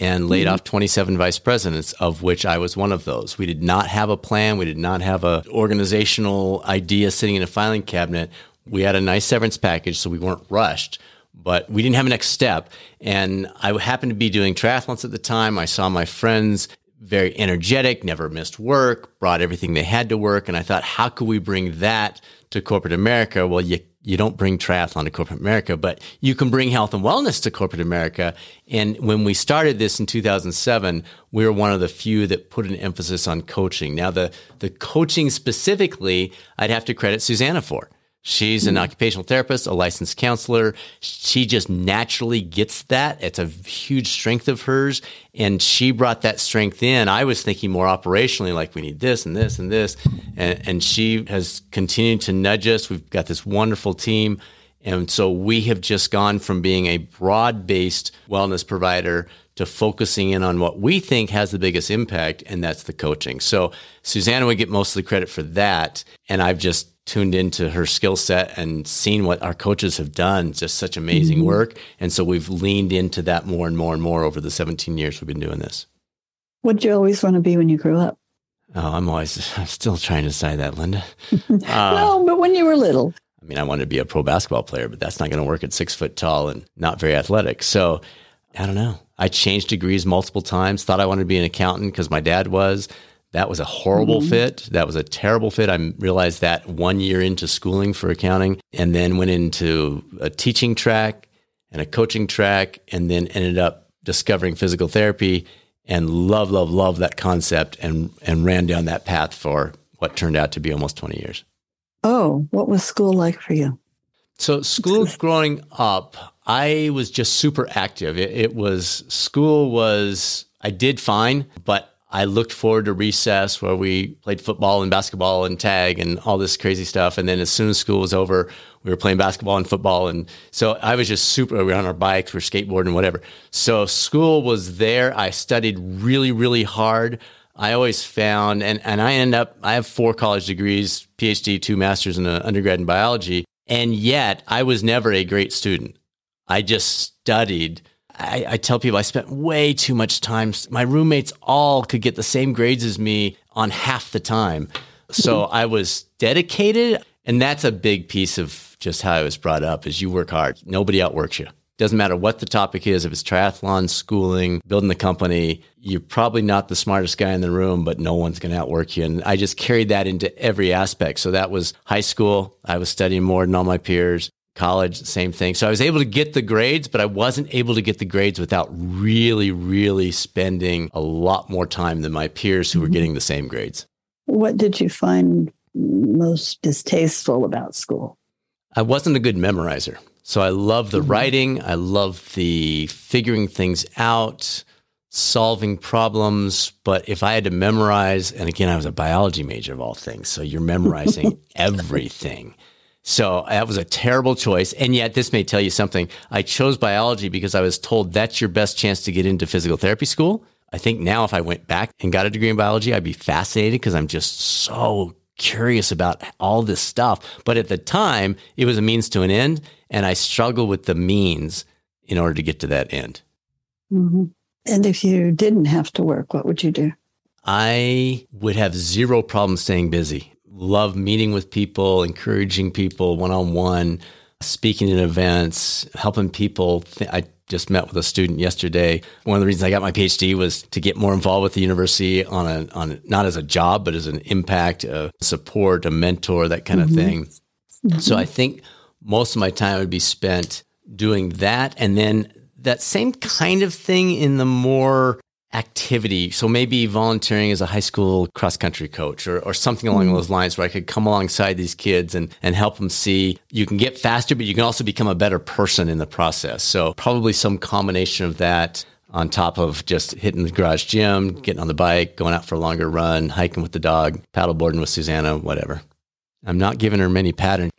and laid mm-hmm. off 27 vice presidents, of which I was one of those. We did not have a plan. We did not have an organizational idea sitting in a filing cabinet. We had a nice severance package, so we weren't rushed, but we didn't have a next step. And I happened to be doing triathlons at the time. I saw my friends very energetic, never missed work, brought everything they had to work. And I thought, how could we bring that to corporate America? Well, you you don't bring triathlon to corporate America, but you can bring health and wellness to corporate America. And when we started this in 2007, we were one of the few that put an emphasis on coaching. Now, the, the coaching specifically, I'd have to credit Susanna for. She's an occupational therapist, a licensed counselor. She just naturally gets that. It's a huge strength of hers. And she brought that strength in. I was thinking more operationally, like we need this and this and this. And, and she has continued to nudge us. We've got this wonderful team. And so we have just gone from being a broad based wellness provider to focusing in on what we think has the biggest impact, and that's the coaching. So Susanna would get most of the credit for that. And I've just tuned into her skill set and seen what our coaches have done, just such amazing mm-hmm. work. And so we've leaned into that more and more and more over the 17 years we've been doing this. What did you always want to be when you grew up? Oh, I'm always, I'm still trying to decide that, Linda. Uh, no, but when you were little. I mean, I wanted to be a pro basketball player, but that's not going to work at six foot tall and not very athletic. So I don't know. I changed degrees multiple times, thought I wanted to be an accountant because my dad was. That was a horrible mm-hmm. fit. That was a terrible fit. I realized that one year into schooling for accounting and then went into a teaching track and a coaching track and then ended up discovering physical therapy and love, love, love that concept and, and ran down that path for what turned out to be almost 20 years. Oh, what was school like for you? So, school growing up, I was just super active. It, it was, school was, I did fine, but I looked forward to recess where we played football and basketball and tag and all this crazy stuff. And then as soon as school was over, we were playing basketball and football. And so I was just super, we were on our bikes, we are skateboarding, whatever. So school was there. I studied really, really hard. I always found, and, and I end up, I have four college degrees, PhD, two masters, and an undergrad in biology. And yet I was never a great student. I just studied I, I, tell people I spent way too much time. My roommates all could get the same grades as me on half the time. So I was dedicated. And that's a big piece of just how I was brought up is you work hard. Nobody outworks you. Doesn't matter what the topic is, if it's triathlon, schooling, building the company, you're probably not the smartest guy in the room, but no one's going to outwork you. And I just carried that into every aspect. So that was high school. I was studying more than all my peers college, same thing. So I was able to get the grades, but I wasn't able to get the grades without really, really spending a lot more time than my peers who were mm-hmm. getting the same grades. What did you find most distasteful about school? I wasn't a good memorizer. So I love the mm-hmm. writing, I love the figuring things out, solving problems. But if I had to memorize, and again, I was a biology major of all things, so you're memorizing everything. So that was a terrible choice. And yet, this may tell you something. I chose biology because I was told that's your best chance to get into physical therapy school. I think now, if I went back and got a degree in biology, I'd be fascinated because I'm just so curious about all this stuff. But at the time, it was a means to an end. And I struggled with the means in order to get to that end. Mm-hmm. And if you didn't have to work, what would you do? I would have zero problem staying busy love meeting with people, encouraging people one on one, speaking at events, helping people. Th- I just met with a student yesterday. One of the reasons I got my PhD was to get more involved with the university on a on not as a job, but as an impact, a support, a mentor, that kind mm-hmm. of thing. Mm-hmm. So I think most of my time would be spent doing that, and then that same kind of thing in the more activity. So maybe volunteering as a high school cross country coach or, or something along mm. those lines where I could come alongside these kids and, and help them see you can get faster, but you can also become a better person in the process. So probably some combination of that on top of just hitting the garage gym, getting on the bike, going out for a longer run, hiking with the dog, paddleboarding with Susanna, whatever. I'm not giving her many patterns.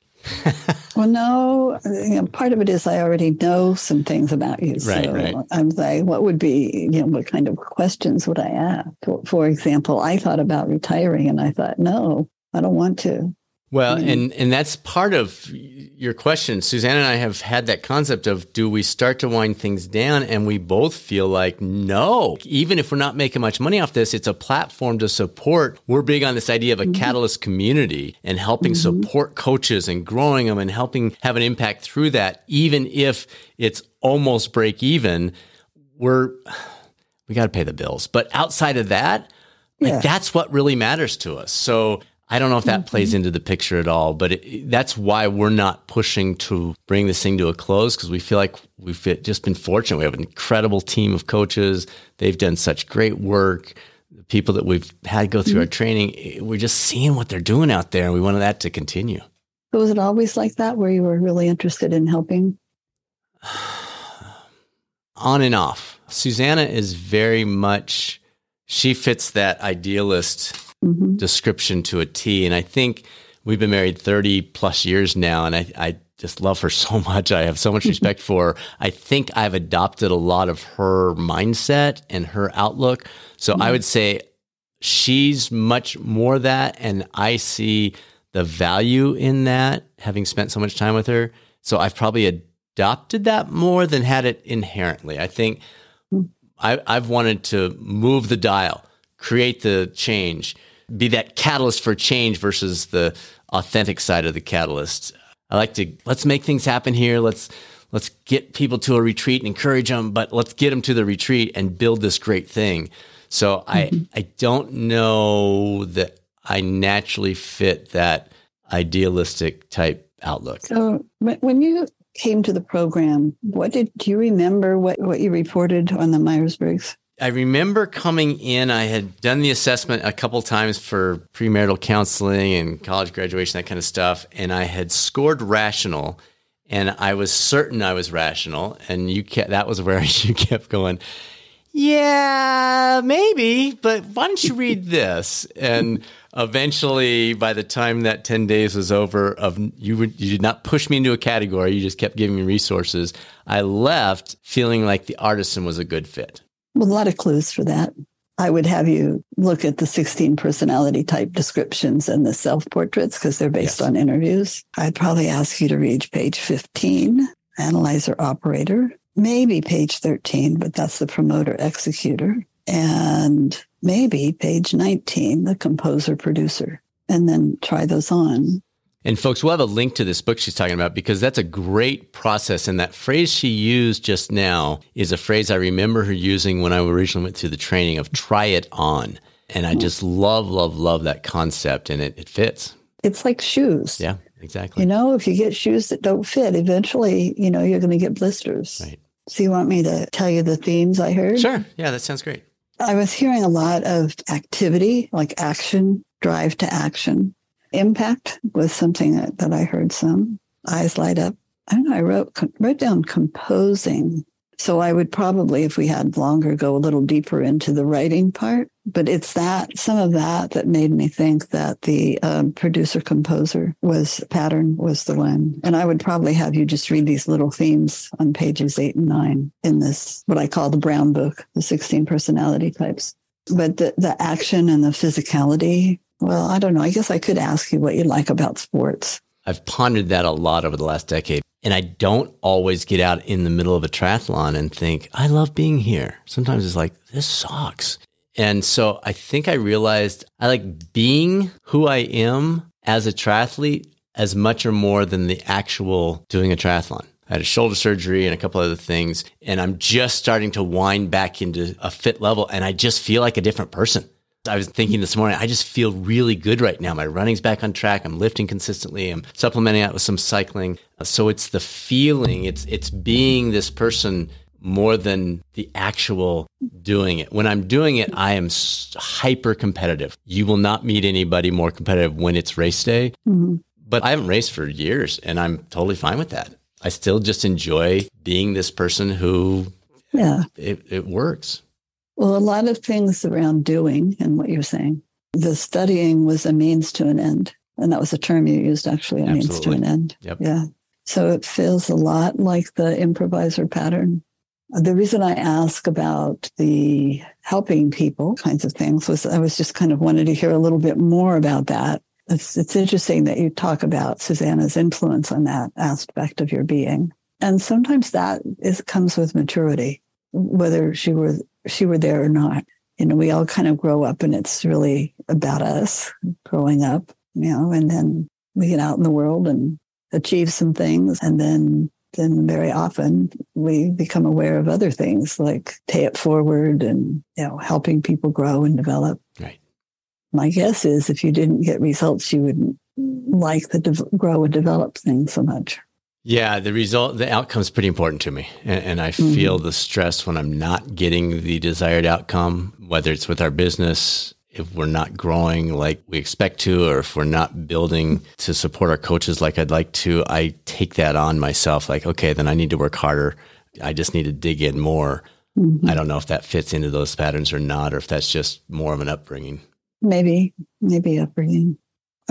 well, no, you know, part of it is I already know some things about you. Right, so right. I'm like, what would be, you know, what kind of questions would I ask? For, for example, I thought about retiring and I thought, no, I don't want to. Well, mm-hmm. and and that's part of your question. Susanna and I have had that concept of do we start to wind things down and we both feel like no. Even if we're not making much money off this, it's a platform to support. We're big on this idea of a mm-hmm. catalyst community and helping mm-hmm. support coaches and growing them and helping have an impact through that even if it's almost break even. We're we got to pay the bills. But outside of that, like yeah. that's what really matters to us. So I don't know if that mm-hmm. plays into the picture at all, but it, that's why we're not pushing to bring this thing to a close because we feel like we've just been fortunate. We have an incredible team of coaches. They've done such great work. The people that we've had go through mm-hmm. our training, eh, we're just seeing what they're doing out there, and we wanted that to continue. So was it always like that, where you were really interested in helping? On and off. Susanna is very much. She fits that idealist mm-hmm. description to a T. And I think we've been married 30 plus years now. And I, I just love her so much. I have so much respect for her. I think I've adopted a lot of her mindset and her outlook. So mm-hmm. I would say she's much more that. And I see the value in that, having spent so much time with her. So I've probably adopted that more than had it inherently. I think I, I've wanted to move the dial, create the change, be that catalyst for change versus the authentic side of the catalyst. I like to let's make things happen here. Let's let's get people to a retreat and encourage them, but let's get them to the retreat and build this great thing. So mm-hmm. I I don't know that I naturally fit that idealistic type outlook. So when you came to the program, what did do you remember what, what you reported on the Myers Briggs? I remember coming in, I had done the assessment a couple times for premarital counseling and college graduation, that kind of stuff. And I had scored rational and I was certain I was rational. And you kept, that was where you kept going, yeah, maybe, but why don't you read this? And eventually, by the time that 10 days was over, of you, you did not push me into a category. You just kept giving me resources. I left feeling like the artisan was a good fit. Well, a lot of clues for that. I would have you look at the 16 personality type descriptions and the self portraits because they're based yes. on interviews. I'd probably ask you to read page 15, analyzer operator, maybe page 13, but that's the promoter executor, and maybe page 19, the composer producer, and then try those on. And folks, we'll have a link to this book she's talking about because that's a great process. And that phrase she used just now is a phrase I remember her using when I originally went through the training of try it on. And I just love, love, love that concept and it, it fits. It's like shoes. Yeah, exactly. You know, if you get shoes that don't fit, eventually, you know, you're going to get blisters. Right. So you want me to tell you the themes I heard? Sure. Yeah, that sounds great. I was hearing a lot of activity, like action, drive to action Impact was something that, that I heard some. Eyes light up. I don't know. I wrote wrote down composing. So I would probably, if we had longer, go a little deeper into the writing part. But it's that some of that that made me think that the um, producer composer was pattern was the one. And I would probably have you just read these little themes on pages eight and nine in this what I call the brown book, the sixteen personality types. But the the action and the physicality well, I don't know. I guess I could ask you what you like about sports. I've pondered that a lot over the last decade. And I don't always get out in the middle of a triathlon and think, I love being here. Sometimes it's like, this sucks. And so I think I realized I like being who I am as a triathlete as much or more than the actual doing a triathlon. I had a shoulder surgery and a couple other things, and I'm just starting to wind back into a fit level, and I just feel like a different person. I was thinking this morning, I just feel really good right now. My running's back on track. I'm lifting consistently. I'm supplementing out with some cycling. So it's the feeling, it's it's being this person more than the actual doing it. When I'm doing it, I am hyper competitive. You will not meet anybody more competitive when it's race day. Mm-hmm. But I haven't raced for years and I'm totally fine with that. I still just enjoy being this person who yeah, it, it works. Well, a lot of things around doing and what you're saying. The studying was a means to an end. And that was a term you used actually, a Absolutely. means to an end. Yep. Yeah. So it feels a lot like the improviser pattern. Uh, the reason I ask about the helping people kinds of things was I was just kind of wanted to hear a little bit more about that. It's, it's interesting that you talk about Susanna's influence on that aspect of your being. And sometimes that is, comes with maturity, whether she were she were there or not. You know, we all kind of grow up and it's really about us growing up, you know, and then we get out in the world and achieve some things. And then, then very often we become aware of other things like pay it forward and, you know, helping people grow and develop. Right. My guess is if you didn't get results, you wouldn't like the de- grow and develop thing so much. Yeah, the result, the outcome is pretty important to me. And, and I mm-hmm. feel the stress when I'm not getting the desired outcome, whether it's with our business, if we're not growing like we expect to, or if we're not building to support our coaches like I'd like to, I take that on myself. Like, okay, then I need to work harder. I just need to dig in more. Mm-hmm. I don't know if that fits into those patterns or not, or if that's just more of an upbringing. Maybe, maybe upbringing.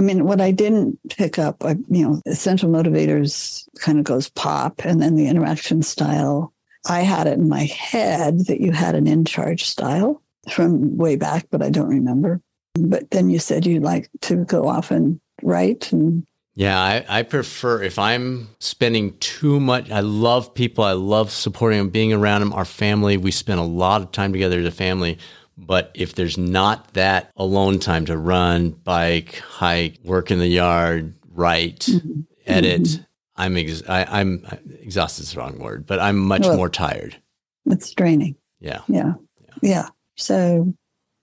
I mean, what I didn't pick up, I, you know, essential motivators kind of goes pop and then the interaction style. I had it in my head that you had an in charge style from way back, but I don't remember. But then you said you'd like to go off and write and yeah, I, I, prefer if I'm spending too much. I love people. I love supporting them, being around them. Our family, we spend a lot of time together as a family. But if there's not that alone time to run, bike, hike, work in the yard, write, mm-hmm. edit, mm-hmm. I'm ex- I, am exhausted is the wrong word, but I'm much well, more tired. It's draining. Yeah. yeah. Yeah. Yeah. So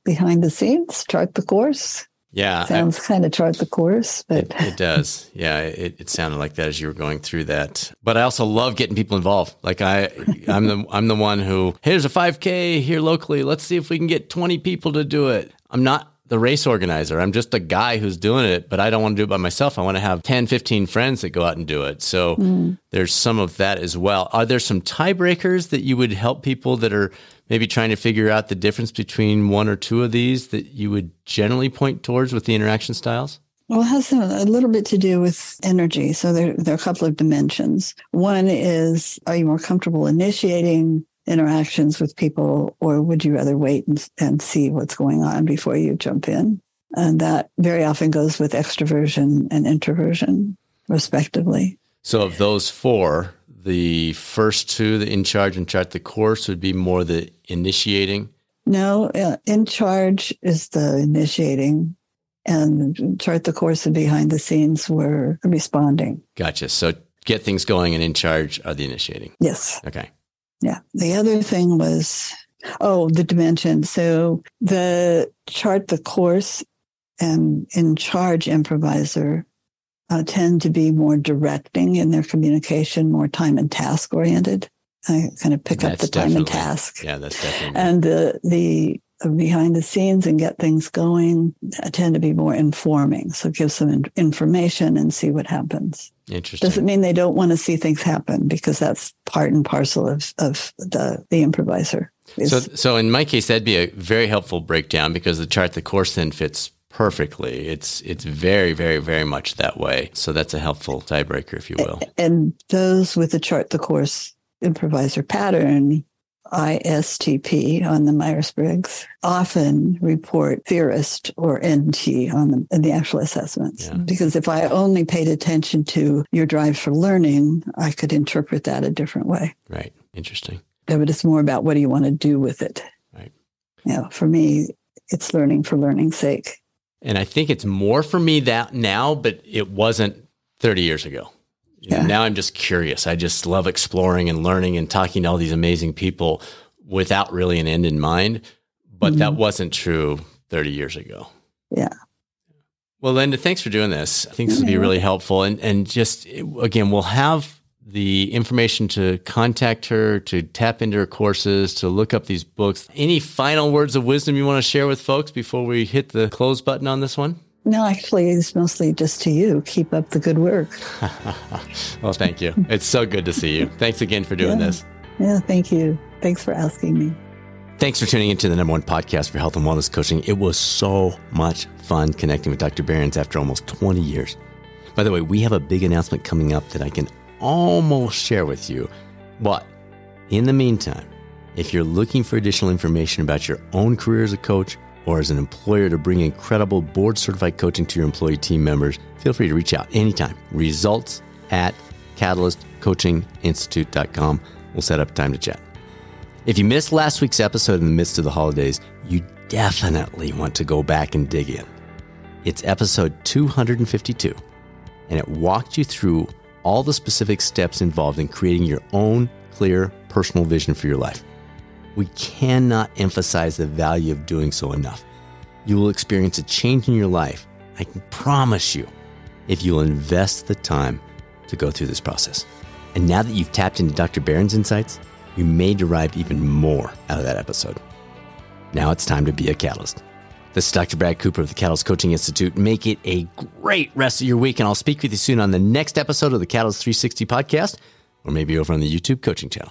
behind the scenes, chart the course, yeah. Sounds kind of chart the course, but it, it does. Yeah. It, it sounded like that as you were going through that. But I also love getting people involved. Like I, I'm the, I'm the one who, here's a 5K here locally. Let's see if we can get 20 people to do it. I'm not the race organizer. I'm just a guy who's doing it, but I don't want to do it by myself. I want to have 10, 15 friends that go out and do it. So mm. there's some of that as well. Are there some tiebreakers that you would help people that are maybe trying to figure out the difference between one or two of these that you would generally point towards with the interaction styles? Well, it has a little bit to do with energy. So there, there are a couple of dimensions. One is, are you more comfortable initiating interactions with people, or would you rather wait and, and see what's going on before you jump in? And that very often goes with extroversion and introversion, respectively. So, of those four, the first two, the in charge and chart the course, would be more the initiating? No, uh, in charge is the initiating, and chart the course and behind the scenes were responding. Gotcha. So get things going and in charge are the initiating. Yes. Okay. Yeah. The other thing was, oh, the dimension. So the chart the course and in charge improviser uh, tend to be more directing in their communication, more time and task oriented. I kind of pick that's up the time and task. Yeah, that's definitely. And the the behind the scenes and get things going uh, tend to be more informing. So give some information and see what happens. Interesting. Doesn't mean they don't want to see things happen because that's part and parcel of, of the, the improviser. So, so in my case, that'd be a very helpful breakdown because the chart, the course then fits perfectly. It's it's very very very much that way. So that's a helpful tiebreaker, if you will. And those with the chart the course improviser pattern ISTP on the Myers Briggs often report theorist or NT on the, in the actual assessments. Yeah. Because if I only paid attention to your drive for learning, I could interpret that a different way. Right. Interesting. Yeah, But it's more about what do you want to do with it. Right. Know, for me, it's learning for learning's sake. And I think it's more for me that now, but it wasn't 30 years ago. Yeah. Now I'm just curious. I just love exploring and learning and talking to all these amazing people without really an end in mind. But mm-hmm. that wasn't true 30 years ago. Yeah. Well, Linda, thanks for doing this. I think this will be really helpful. And and just again, we'll have the information to contact her, to tap into her courses, to look up these books. Any final words of wisdom you want to share with folks before we hit the close button on this one? No, actually, it's mostly just to you. Keep up the good work. well, thank you. It's so good to see you. Thanks again for doing yeah. this. Yeah, thank you. Thanks for asking me. Thanks for tuning into the number one podcast for health and wellness coaching. It was so much fun connecting with Dr. Berens after almost 20 years. By the way, we have a big announcement coming up that I can almost share with you. But in the meantime, if you're looking for additional information about your own career as a coach or as an employer to bring incredible board certified coaching to your employee team members, feel free to reach out anytime. Results at catalystcoachinginstitute.com. We'll set up time to chat. If you missed last week's episode in the midst of the holidays, you definitely want to go back and dig in. It's episode 252, and it walked you through all the specific steps involved in creating your own clear personal vision for your life. We cannot emphasize the value of doing so enough. You will experience a change in your life, I can promise you, if you'll invest the time to go through this process. And now that you've tapped into Dr. Berens' insights, you may derive even more out of that episode. Now it's time to be a catalyst. This is Dr. Brad Cooper of the Catalyst Coaching Institute. Make it a great rest of your week, and I'll speak with you soon on the next episode of the Catalyst 360 podcast, or maybe over on the YouTube coaching channel.